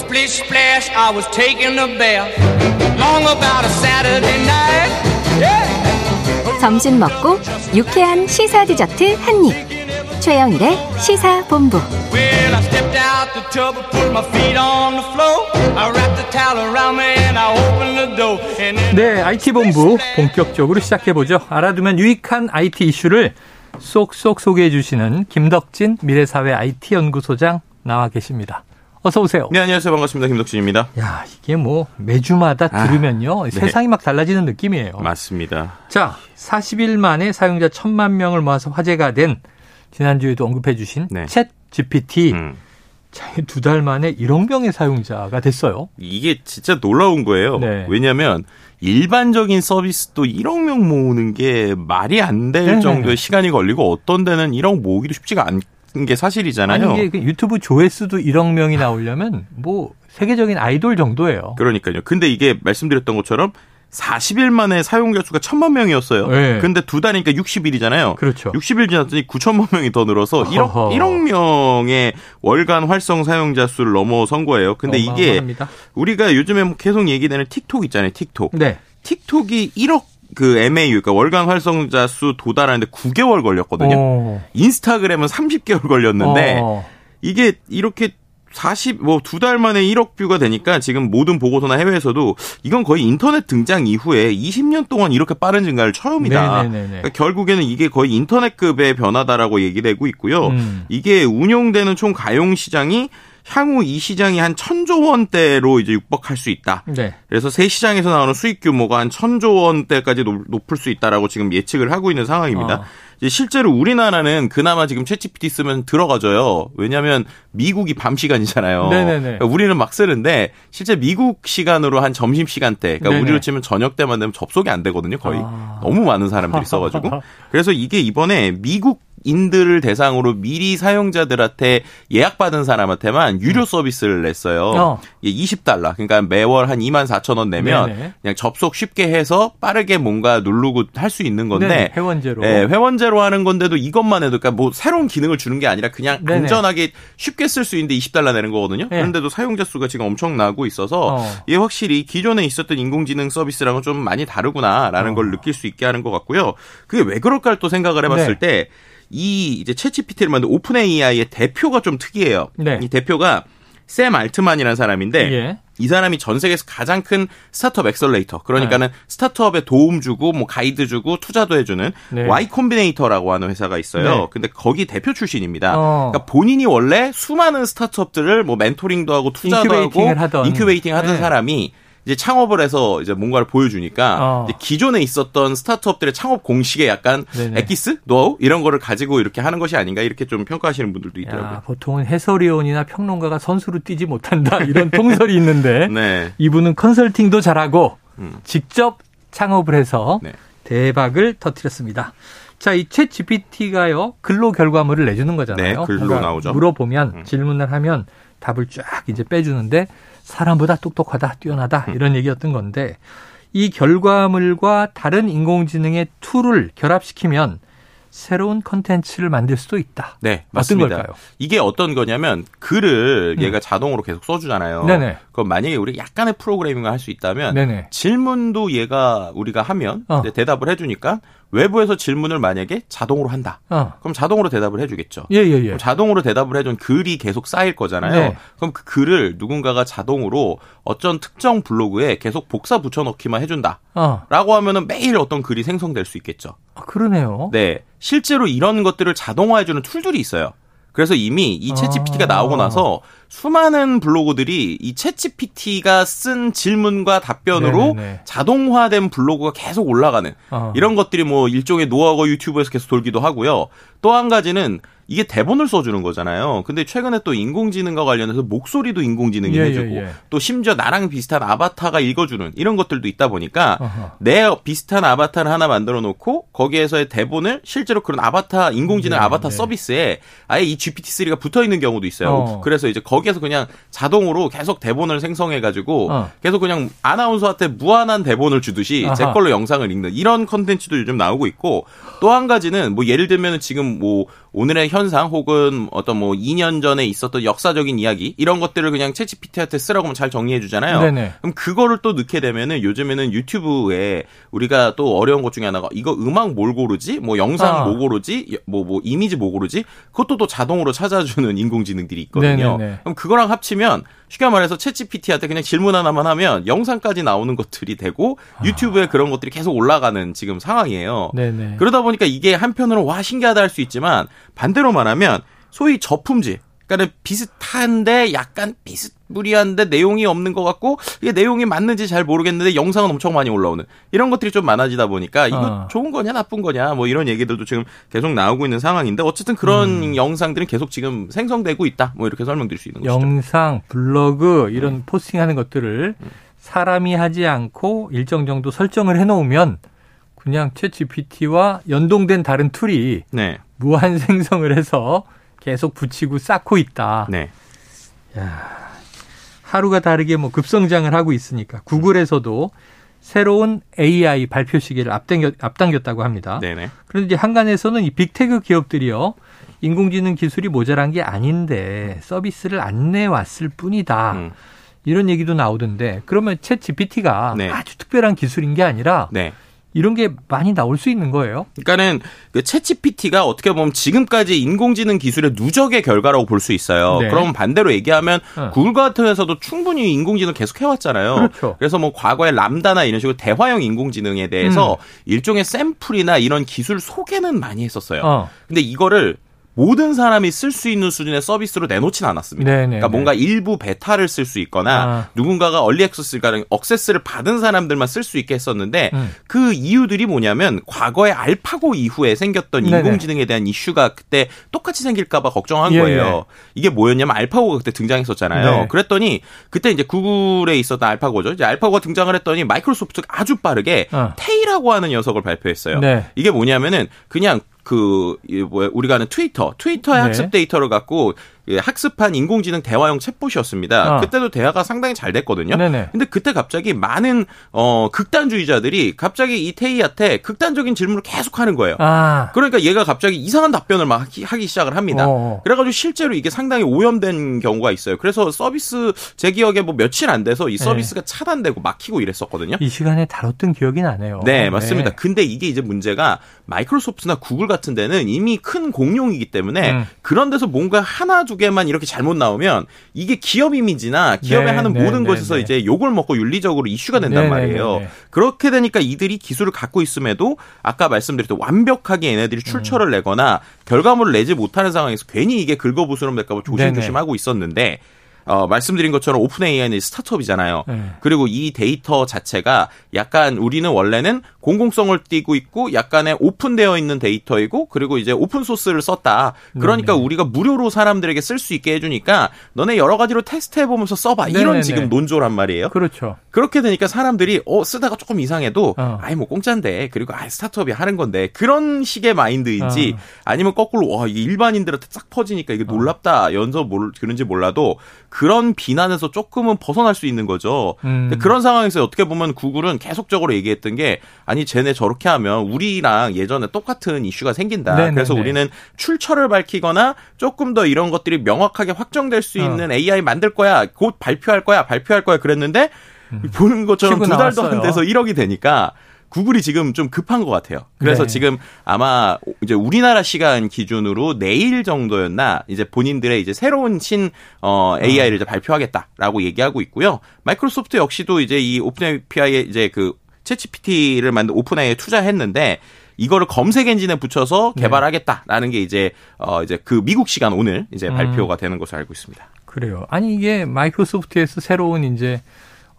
splish splash, I was taking a bath. Long about a Saturday night. Yeah. 점심 먹고 유쾌한 시사 디저트 한 입. 최영일의 시사 본부. Well, I stepped out the tub and put my feet on the floor. I wrapped the towel around me and I opened the door. And then 네, IT 본부 본격적으로 시작해 보죠. 알아두면 유익한 IT 이슈를 쏙쏙 소개해 주시는 김덕진 미래사회 IT 연구소장 나와 계십니다. 어서 오세요. 네, 안녕하세요. 반갑습니다. 김덕진입니다. 야, 이게 뭐 매주마다 아, 들으면요. 네. 세상이 막 달라지는 느낌이에요. 맞습니다. 자, 40일 만에 사용자 1000만 명을 모아서 화제가 된 지난주에도 언급해 주신 네. 챗 GPT. 음. 자, 두달 만에 1억 명의 사용자가 됐어요. 이게 진짜 놀라운 거예요. 네. 왜냐하면 일반적인 서비스도 1억 명 모으는 게 말이 안될 네네. 정도의 시간이 걸리고 어떤 데는 1억 모으기도 쉽지가 않은 게 사실이잖아요. 아니 이게 그 유튜브 조회수도 1억 명이 나오려면 뭐 세계적인 아이돌 정도예요. 그러니까요. 근데 이게 말씀드렸던 것처럼 40일 만에 사용자 수가 1000만 명이었어요. 네. 근데 두 달이니까 60일이잖아요. 그렇죠. 60일 지났더니 9천만 명이 더 늘어서 1억, 허허. 1억 명의 월간 활성 사용자 수를 넘어선 거예요. 근데 이게 어마어마합니다. 우리가 요즘에 뭐 계속 얘기되는 틱톡 있잖아요. 틱톡. 네. 틱톡이 1억 그 MAU, 그러니까 월간 활성자 수 도달하는데 9개월 걸렸거든요. 어. 인스타그램은 30개월 걸렸는데 어. 이게 이렇게 40, 뭐 두 달 만에 1억 뷰가 되니까 지금 모든 보고서나 해외에서도 이건 거의 인터넷 등장 이후에 20년 동안 이렇게 빠른 증가를 처음이다. 네네네네. 그러니까 결국에는 이게 거의 인터넷급의 변화다라고 얘기되고 있고요. 음. 이게 운용되는 총 가용 시장이 향후 이 시장이 한 천조 원대로 이제 육박할 수 있다. 네. 그래서 새 시장에서 나오는 수익 규모가 한 천조 원대까지 높- 높을 수 있다라고 지금 예측을 하고 있는 상황입니다. 어. 실제로 우리나라는 그나마 지금 채찌피티 쓰면 들어가져요. 왜냐하면 미국이 밤 시간이잖아요. 그러니까 우리는 막 쓰는데 실제 미국 시간으로 한 점심 시간대, 그러니까 네네. 우리로 치면 저녁 때만 되면 접속이 안 되거든요. 거의 아. 너무 많은 사람들이 써가지고. 그래서 이게 이번에 미국 인들을 대상으로 미리 사용자들한테 예약받은 사람한테만 유료 서비스를 냈어요. 음. 어. 이게 20달러. 그러니까 매월 한 2만 4천 원 내면 네네. 그냥 접속 쉽게 해서 빠르게 뭔가 누르고 할 수 있는 건데 네네, 회원제로. 예, 회원제로 하는 건데도 이것만 해도 그러니까 뭐 새로운 기능을 주는 게 아니라 그냥 네네. 안전하게 쉽게 쓸 수 있는데 20달러 내는 거거든요. 네. 그런데도 사용자 수가 지금 엄청 나고 있어서 어. 이게 확실히 기존에 있었던 인공지능 서비스랑은 좀 많이 다르구나라는 어. 걸 느낄 수 있게 하는 것 같고요. 그게 왜 그럴까를 또 생각을 해봤을 네. 때 이 이제 챗GPT를 만든 오픈 AI의 대표가 좀 특이해요. 네. 이 대표가 샘 알트만이라는 사람인데 예. 이 사람이 전 세계에서 가장 큰 스타트업 accelerator. 그러니까는 스타트업에 도움 주고 뭐 가이드 주고 투자도 해주는 네. Y 콤비네이터라고 하는 회사가 있어요. 네. 근데 거기 대표 출신입니다. 어. 그러니까 본인이 원래 수많은 스타트업들을 뭐 멘토링도 하고 투자도 incubating을 하고 하던. incubating 하던 네. 사람이 이제 창업을 해서 이제 뭔가를 보여주니까 어. 기존에 있었던 스타트업들의 창업 공식에 약간 네네. 엑기스, 노하우 이런 거를 가지고 이렇게 하는 것이 아닌가 이렇게 좀 평가하시는 분들도 있더라고요. 야, 보통은 해설위원이나 평론가가 선수로 뛰지 못한다 이런 통설이 있는데 네. 이분은 컨설팅도 잘하고 음. 직접 창업을 해서 네. 대박을 터뜨렸습니다. 자, 이 챗 GPT가요 근로 결과물을 내주는 거잖아요. 네, 글로 나오죠. 물어보면 음. 질문을 하면 답을 쫙 이제 빼주는데 사람보다 똑똑하다, 뛰어나다 음. 이런 얘기였던 건데 이 결과물과 다른 인공지능의 툴을 결합시키면 새로운 컨텐츠를 만들 수도 있다. 네, 어떤 맞습니다. 걸까요? 이게 어떤 거냐면 글을 얘가 자동으로 계속 써주잖아요. 음. 네네. 그럼 만약에 우리 약간의 프로그래밍을 할 수 있다면 네네. 질문도 얘가 우리가 하면 어. 대답을 해주니까 외부에서 질문을 만약에 자동으로 한다. 어. 그럼 자동으로 대답을 해주겠죠. 예, 예, 예. 그럼 자동으로 대답을 해준 글이 계속 쌓일 거잖아요. 네. 그럼 그 글을 누군가가 자동으로 어떤 특정 블로그에 계속 복사 붙여넣기만 해준다. 어. 라고 하면은 매일 어떤 글이 생성될 수 있겠죠. 아, 그러네요. 네. 실제로 이런 것들을 자동화해주는 툴들이 있어요. 그래서 이미 이 아. 챗GPT가 나오고 나서 수많은 블로그들이 이 챗GPT가 쓴 질문과 답변으로 네네네. 자동화된 블로그가 계속 올라가는 어. 이런 것들이 뭐 일종의 노하우가 유튜브에서 계속 돌기도 하고요. 또 한 가지는 이게 대본을 써주는 거잖아요. 근데 최근에 또 인공지능과 관련해서 목소리도 인공지능이 예, 해주고 예, 예. 또 심지어 나랑 비슷한 아바타가 읽어주는 이런 것들도 있다 보니까 어허. 내 비슷한 아바타를 하나 만들어 놓고 거기에서의 대본을 실제로 그런 아바타 인공지능 네, 아바타 네. 서비스에 아예 이 GPT-3가 붙어 있는 경우도 있어요. 어. 그래서 이제 거기에서 그냥 자동으로 계속 대본을 생성해 가지고 어. 계속 그냥 아나운서한테 무한한 대본을 주듯이 제 아하. 걸로 영상을 읽는 이런 컨텐츠도 요즘 나오고 있고 또 한 가지는 뭐 예를 들면 지금 뭐 오늘의 현상 혹은 어떤 뭐 2년 전에 있었던 역사적인 이야기 이런 것들을 그냥 챗GPT한테 쓰라고 하면 잘 정리해 주잖아요. 네네. 그럼 그거를 또 넣게 되면은 요즘에는 유튜브에 우리가 또 어려운 것 중에 하나가 이거 음악 뭘 고르지? 뭐 영상 아. 뭐 고르지? 뭐뭐 이미지 뭐 고르지? 그것도 또 자동으로 찾아주는 인공지능들이 있거든요. 네네네. 그럼 그거랑 합치면 쉽게 말해서 챗GPT한테 그냥 질문 하나만 하면 영상까지 나오는 것들이 되고 유튜브에 그런 것들이 계속 올라가는 지금 상황이에요. 네네. 그러다 보니까 이게 한편으로 와 신기하다 할 수 있지만 반대로 말하면 소위 저품질 그러니까 비슷한데 약간 비슷무리한데 내용이 없는 것 같고 이게 내용이 맞는지 잘 모르겠는데 영상은 엄청 많이 올라오는 이런 것들이 좀 많아지다 보니까 이거 어. 좋은 거냐 나쁜 거냐 뭐 이런 얘기들도 지금 계속 나오고 있는 상황인데 어쨌든 그런 음. 영상들은 계속 지금 생성되고 있다 뭐 이렇게 설명드릴 수 있는 거죠. 영상, 블로그 이런 음. 포스팅하는 것들을 사람이 하지 않고 일정 정도 설정을 해놓으면 그냥 챗 GPT와 연동된 다른 툴이 네, 무한 생성을 해서 계속 붙이고 쌓고 있다. 네, 하루가 다르게 뭐 급성장을 하고 있으니까 구글에서도 새로운 AI 발표 시기를 앞당겼, 앞당겼다고 합니다. 네, 네. 그런데 이제 한간에서는 이 빅테크 기업들이요. 인공지능 기술이 모자란 게 아닌데 서비스를 안 내왔을 뿐이다. 음. 이런 얘기도 나오던데 그러면 챗 GPT가 네. 아주 특별한 기술인 게 아니라 네. 이런 게 많이 나올 수 있는 거예요. 그러니까는 그 챗GPT가 어떻게 보면 지금까지 인공지능 기술의 누적의 결과라고 볼 수 있어요. 네. 그럼 반대로 얘기하면 어. 구글 같은 회사도 충분히 인공지능 계속 해왔잖아요. 그렇죠. 래서뭐 과거에 람다나 이런 식으로 대화형 인공지능에 대해서 음. 일종의 샘플이나 이런 기술 소개는 많이 했었어요. 어. 근데 이거를 모든 사람이 쓸 수 있는 수준의 서비스로 내놓진 않았습니다. 네네. 그러니까 뭔가 일부 베타를 쓸 수 있거나 아. 누군가가 얼리 액세스가 억세스를 받은 사람들만 쓸 수 있게 했었는데 음. 그 이유들이 뭐냐면 과거에 알파고 이후에 생겼던 네네. 인공지능에 대한 이슈가 그때 똑같이 생길까봐 걱정한 예, 거예요. 예. 이게 뭐였냐면 알파고가 그때 등장했었잖아요. 네. 그랬더니 그때 이제 구글에 있었던 알파고죠. 이제 알파고가 등장을 했더니 마이크로소프트가 아주 빠르게 어. 테이라고 하는 녀석을 발표했어요. 네. 이게 뭐냐면은 그냥 그, 이 뭐야, 우리가 아는 트위터, 트위터의 네. 학습 데이터를 갖고 예, 학습한 인공지능 대화형 챗봇이었습니다. 어. 그때도 대화가 상당히 잘 됐거든요. 네네. 근데 그때 갑자기 많은 어 극단주의자들이 갑자기 이 테이한테 극단적인 질문을 계속 하는 거예요. 아. 그러니까 얘가 갑자기 이상한 답변을 막 하기, 하기 시작을 합니다. 어. 그래가지고 실제로 이게 상당히 오염된 경우가 있어요. 그래서 서비스 제 기억에 뭐 며칠 안 돼서 이 네. 서비스가 차단되고 막히고 이랬었거든요. 이 시간에 다뤘던 기억이 나네요. 네, 맞습니다. 근데 이게 이제 문제가 마이크로소프트나 구글 같은 데는 이미 큰 공룡이기 때문에 음. 그런 데서 뭔가 하나 두 개만 이렇게 잘못 나오면 이게 기업 이미지나 기업에 네, 하는 네, 모든 네, 것에서 네. 이제 욕을 먹고 윤리적으로 이슈가 된단 네, 네, 말이에요. 그렇게 되니까 이들이 기술을 갖고 있음에도 아까 말씀드렸던 완벽하게 음. 얘네들이 출처를 내거나 결과물을 내지 못하는 상황에서 괜히 이게 긁어부스럼 될까 봐 네, 네. 조심조심하고 있었는데 어, 말씀드린 것처럼 오픈 AI는 스타트업이잖아요. 네. 그리고 이 데이터 자체가 약간 우리는 원래는 공공성을 띠고 있고 약간의 오픈되어 있는 데이터이고 그리고 이제 오픈 소스를 썼다. 그러니까 네네. 우리가 무료로 사람들에게 쓸 수 있게 해주니까 너네 여러 가지로 테스트 해 보면서 써봐. 이런 네네네. 지금 논조란 말이에요. 그렇죠. 그렇게 되니까 사람들이 어 쓰다가 조금 이상해도 어. 아이 뭐 공짜인데 그리고 아 스타트업이 하는 건데 그런 식의 마인드인지 어. 아니면 거꾸로 와 이게 일반인들한테 싹 퍼지니까 이게 놀랍다여서 뭘 그런지 몰라도 그런 비난에서 조금은 벗어날 수 있는 거죠. 음. 그런 상황에서 어떻게 보면 구글은 계속적으로 얘기했던 게 아니 쟤네 저렇게 하면 우리랑 예전에 똑같은 이슈가 생긴다. 네네네. 그래서 우리는 출처를 밝히거나 조금 더 이런 것들이 명확하게 확정될 수 어. 있는 AI 만들 거야. 곧 발표할 거야. 발표할 거야. 그랬는데 보는 것처럼 두 달도. 안 돼서 1억이 되니까 구글이 지금 좀 급한 것 같아요. 그래서 네. 지금 아마 이제 우리나라 시간 기준으로 내일 정도였나 이제 본인들의 이제 새로운 신 어, AI를 이제 발표하겠다라고 얘기하고 있고요. 마이크로소프트 역시도 이제 이 오픈 AI에 이제 그 챗GPT를 만든 오픈 AI에 투자했는데 이거를 검색 엔진에 붙여서 네. 개발하겠다라는 게 이제 어 이제 그 미국 시간 오늘 이제 음. 발표가 되는 것으로 알고 있습니다. 그래요. 아니 이게 마이크로소프트에서 새로운 이제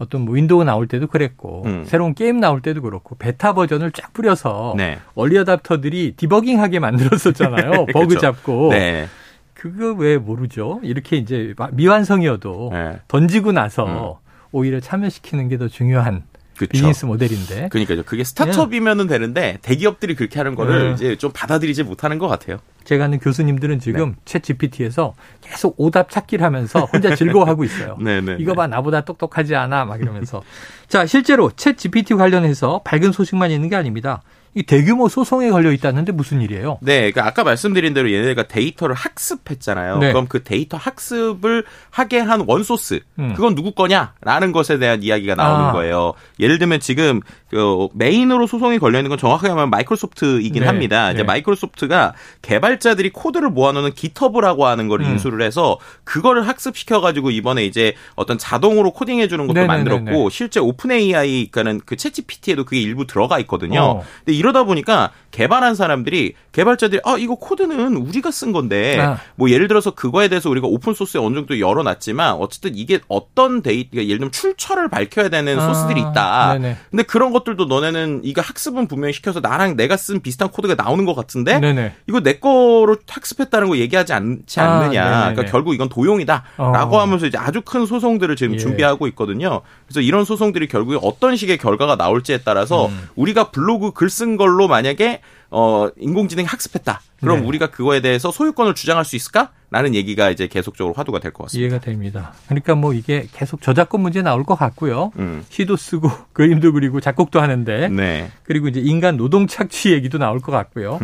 어떤 뭐 윈도우 나올 때도 그랬고 음. 새로운 게임 나올 때도 그렇고 베타 버전을 쫙 뿌려서 네. 얼리 어답터들이 디버깅하게 만들었었잖아요. 버그 그렇죠. 잡고 네. 그거 왜 모르죠? 이렇게 이제 미완성이어도 네. 던지고 나서 오히려 참여시키는 게 더 중요한 그렇죠. 비즈니스 모델인데. 그러니까요. 그게 스타트업이면은 되는데 대기업들이 그렇게 하는 거를 네. 이제 좀 받아들이지 못하는 것 같아요. 제가 아는 교수님들은 지금 네. 챗 GPT에서 계속 오답 찾기를 하면서 혼자 즐거워하고 있어요. 네네. 이거 봐 나보다 똑똑하지 않아 막 이러면서 자 실제로 챗 GPT 관련해서 밝은 소식만 있는 게 아닙니다. 이 대규모 소송에 걸려 있다는데 무슨 일이에요? 네, 그러니까 아까 말씀드린 대로 얘네가 데이터를 학습했잖아요. 네. 그럼 그 데이터 학습을 하게 한 원소스, 음. 그건 누구 거냐라는 것에 대한 이야기가 나오는 아. 거예요. 예를 들면 지금 그 메인으로 소송이 걸려 있는 건 정확하게 하면 마이크로소프트이긴 네. 합니다. 이제 네. 마이크로소프트가 개발자들이 코드를 모아놓는 깃허브라고 하는 걸 음. 인수를 해서 그거를 학습시켜가지고 이번에 이제 어떤 자동으로 코딩해주는 것도 네네네네. 만들었고 실제 오픈 AI, 그러니까는 그 챗GPT에도 그게 일부 들어가 있거든요. 어. 근데 이러다 보니까 개발한 사람들이 개발자들이 아 이거 코드는 우리가 쓴 건데 아. 뭐 예를 들어서 그거에 대해서 우리가 오픈 소스에 어느 정도 열어놨지만 어쨌든 이게 어떤 데이터 예를 들면 출처를 밝혀야 되는 아, 소스들이 있다. 네네. 근데 그런 것들도 너네는 이거 학습은 분명히 시켜서 나랑 내가 쓴 비슷한 코드가 나오는 것 같은데 네네. 이거 내 거로 학습했다는 거 얘기하지 않지 아, 않느냐. 네네네. 그러니까 결국 이건 도용이다라고 어. 하면서 이제 아주 큰 소송들을 지금 예. 준비하고 있거든요. 그래서 이런 소송들이 결국에 어떤 식의 결과가 나올지에 따라서 음. 우리가 블로그 글 쓴 걸로 만약에 어 인공지능이 학습했다. 그럼 네. 우리가 그거에 대해서 소유권을 주장할 수 있을까? 라는 얘기가 이제 계속적으로 화두가 될 것 같습니다. 이해가 됩니다. 그러니까 뭐 이게 계속 저작권 문제 나올 것 같고요. 음. 시도 쓰고 그림도 그리고 작곡도 하는데 네. 그리고 이제 인간 노동 착취 얘기도 나올 것 같고요.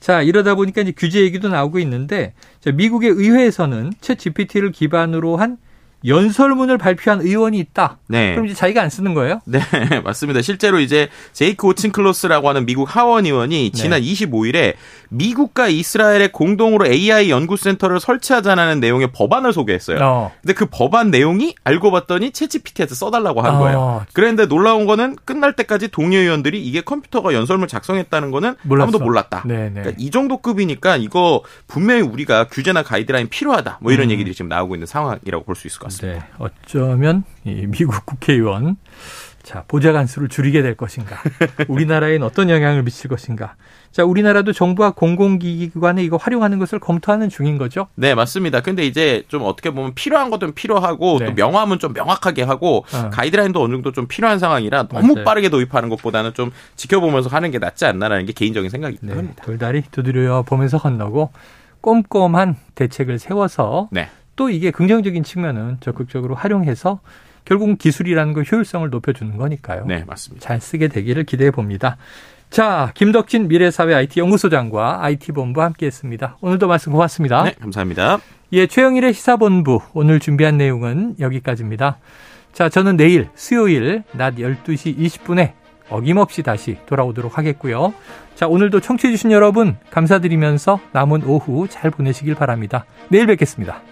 자, 이러다 보니까 이제 규제 얘기도 나오고 있는데 자, 미국의 의회에서는 챗 GPT를 기반으로 한 연설문을 발표한 의원이 있다. 네. 그럼 이제 자기가 안 쓰는 거예요? 네, 맞습니다. 실제로 이제 제이크 오친클로스라고 하는 미국 하원 의원이 네. 지난 25일에 미국과 이스라엘의 공동으로 AI 연구센터를 설치하자는 내용의 법안을 소개했어요. 어. 근데 그 법안 내용이 알고 봤더니 채찌피티한테 써달라고 한 아. 거예요. 그런데 놀라운 거는 끝날 때까지 동료 의원들이 이게 컴퓨터가 연설문 작성했다는 거는 몰랐어. 아무도 몰랐다. 네네. 그러니까 이 정도 급이니까 이거 분명히 우리가 규제나 가이드라인 필요하다. 뭐 이런 음. 얘기들이 지금 나오고 있는 상황이라고 볼 수 있을 것 같습니다. 네. 어쩌면 이 미국 국회의원 자, 보좌관 수를 줄이게 될 것인가? 우리나라엔 어떤 영향을 미칠 것인가? 자, 우리나라도 정부와 공공기관에 이거 활용하는 것을 검토하는 중인 거죠? 네, 맞습니다. 근데 이제 좀 어떻게 보면 필요한 것들은 필요하고 네. 또 명함은 좀 명확하게 하고 어. 가이드라인도 어느 정도 좀 필요한 상황이라 너무 맞아요. 빠르게 도입하는 것보다는 좀 지켜보면서 하는 게 낫지 않나라는 게 개인적인 생각이긴 네. 합니다. 돌다리 두드려 보면서 건너고 꼼꼼한 대책을 세워서 네. 또 이게 긍정적인 측면은 적극적으로 활용해서 결국은 기술이라는 거 효율성을 높여주는 거니까요. 네, 맞습니다. 잘 쓰게 되기를 기대해 봅니다. 자, 김덕진 미래사회 IT 연구소장과 IT본부 함께했습니다. 오늘도 말씀 고맙습니다. 네, 감사합니다. 예, 최영일의 시사본부 오늘 준비한 내용은 여기까지입니다. 자, 저는 내일 수요일 낮 12시 20분에 어김없이 다시 돌아오도록 하겠고요. 자, 오늘도 청취해주신 여러분 감사드리면서 남은 오후 잘 보내시길 바랍니다. 내일 뵙겠습니다.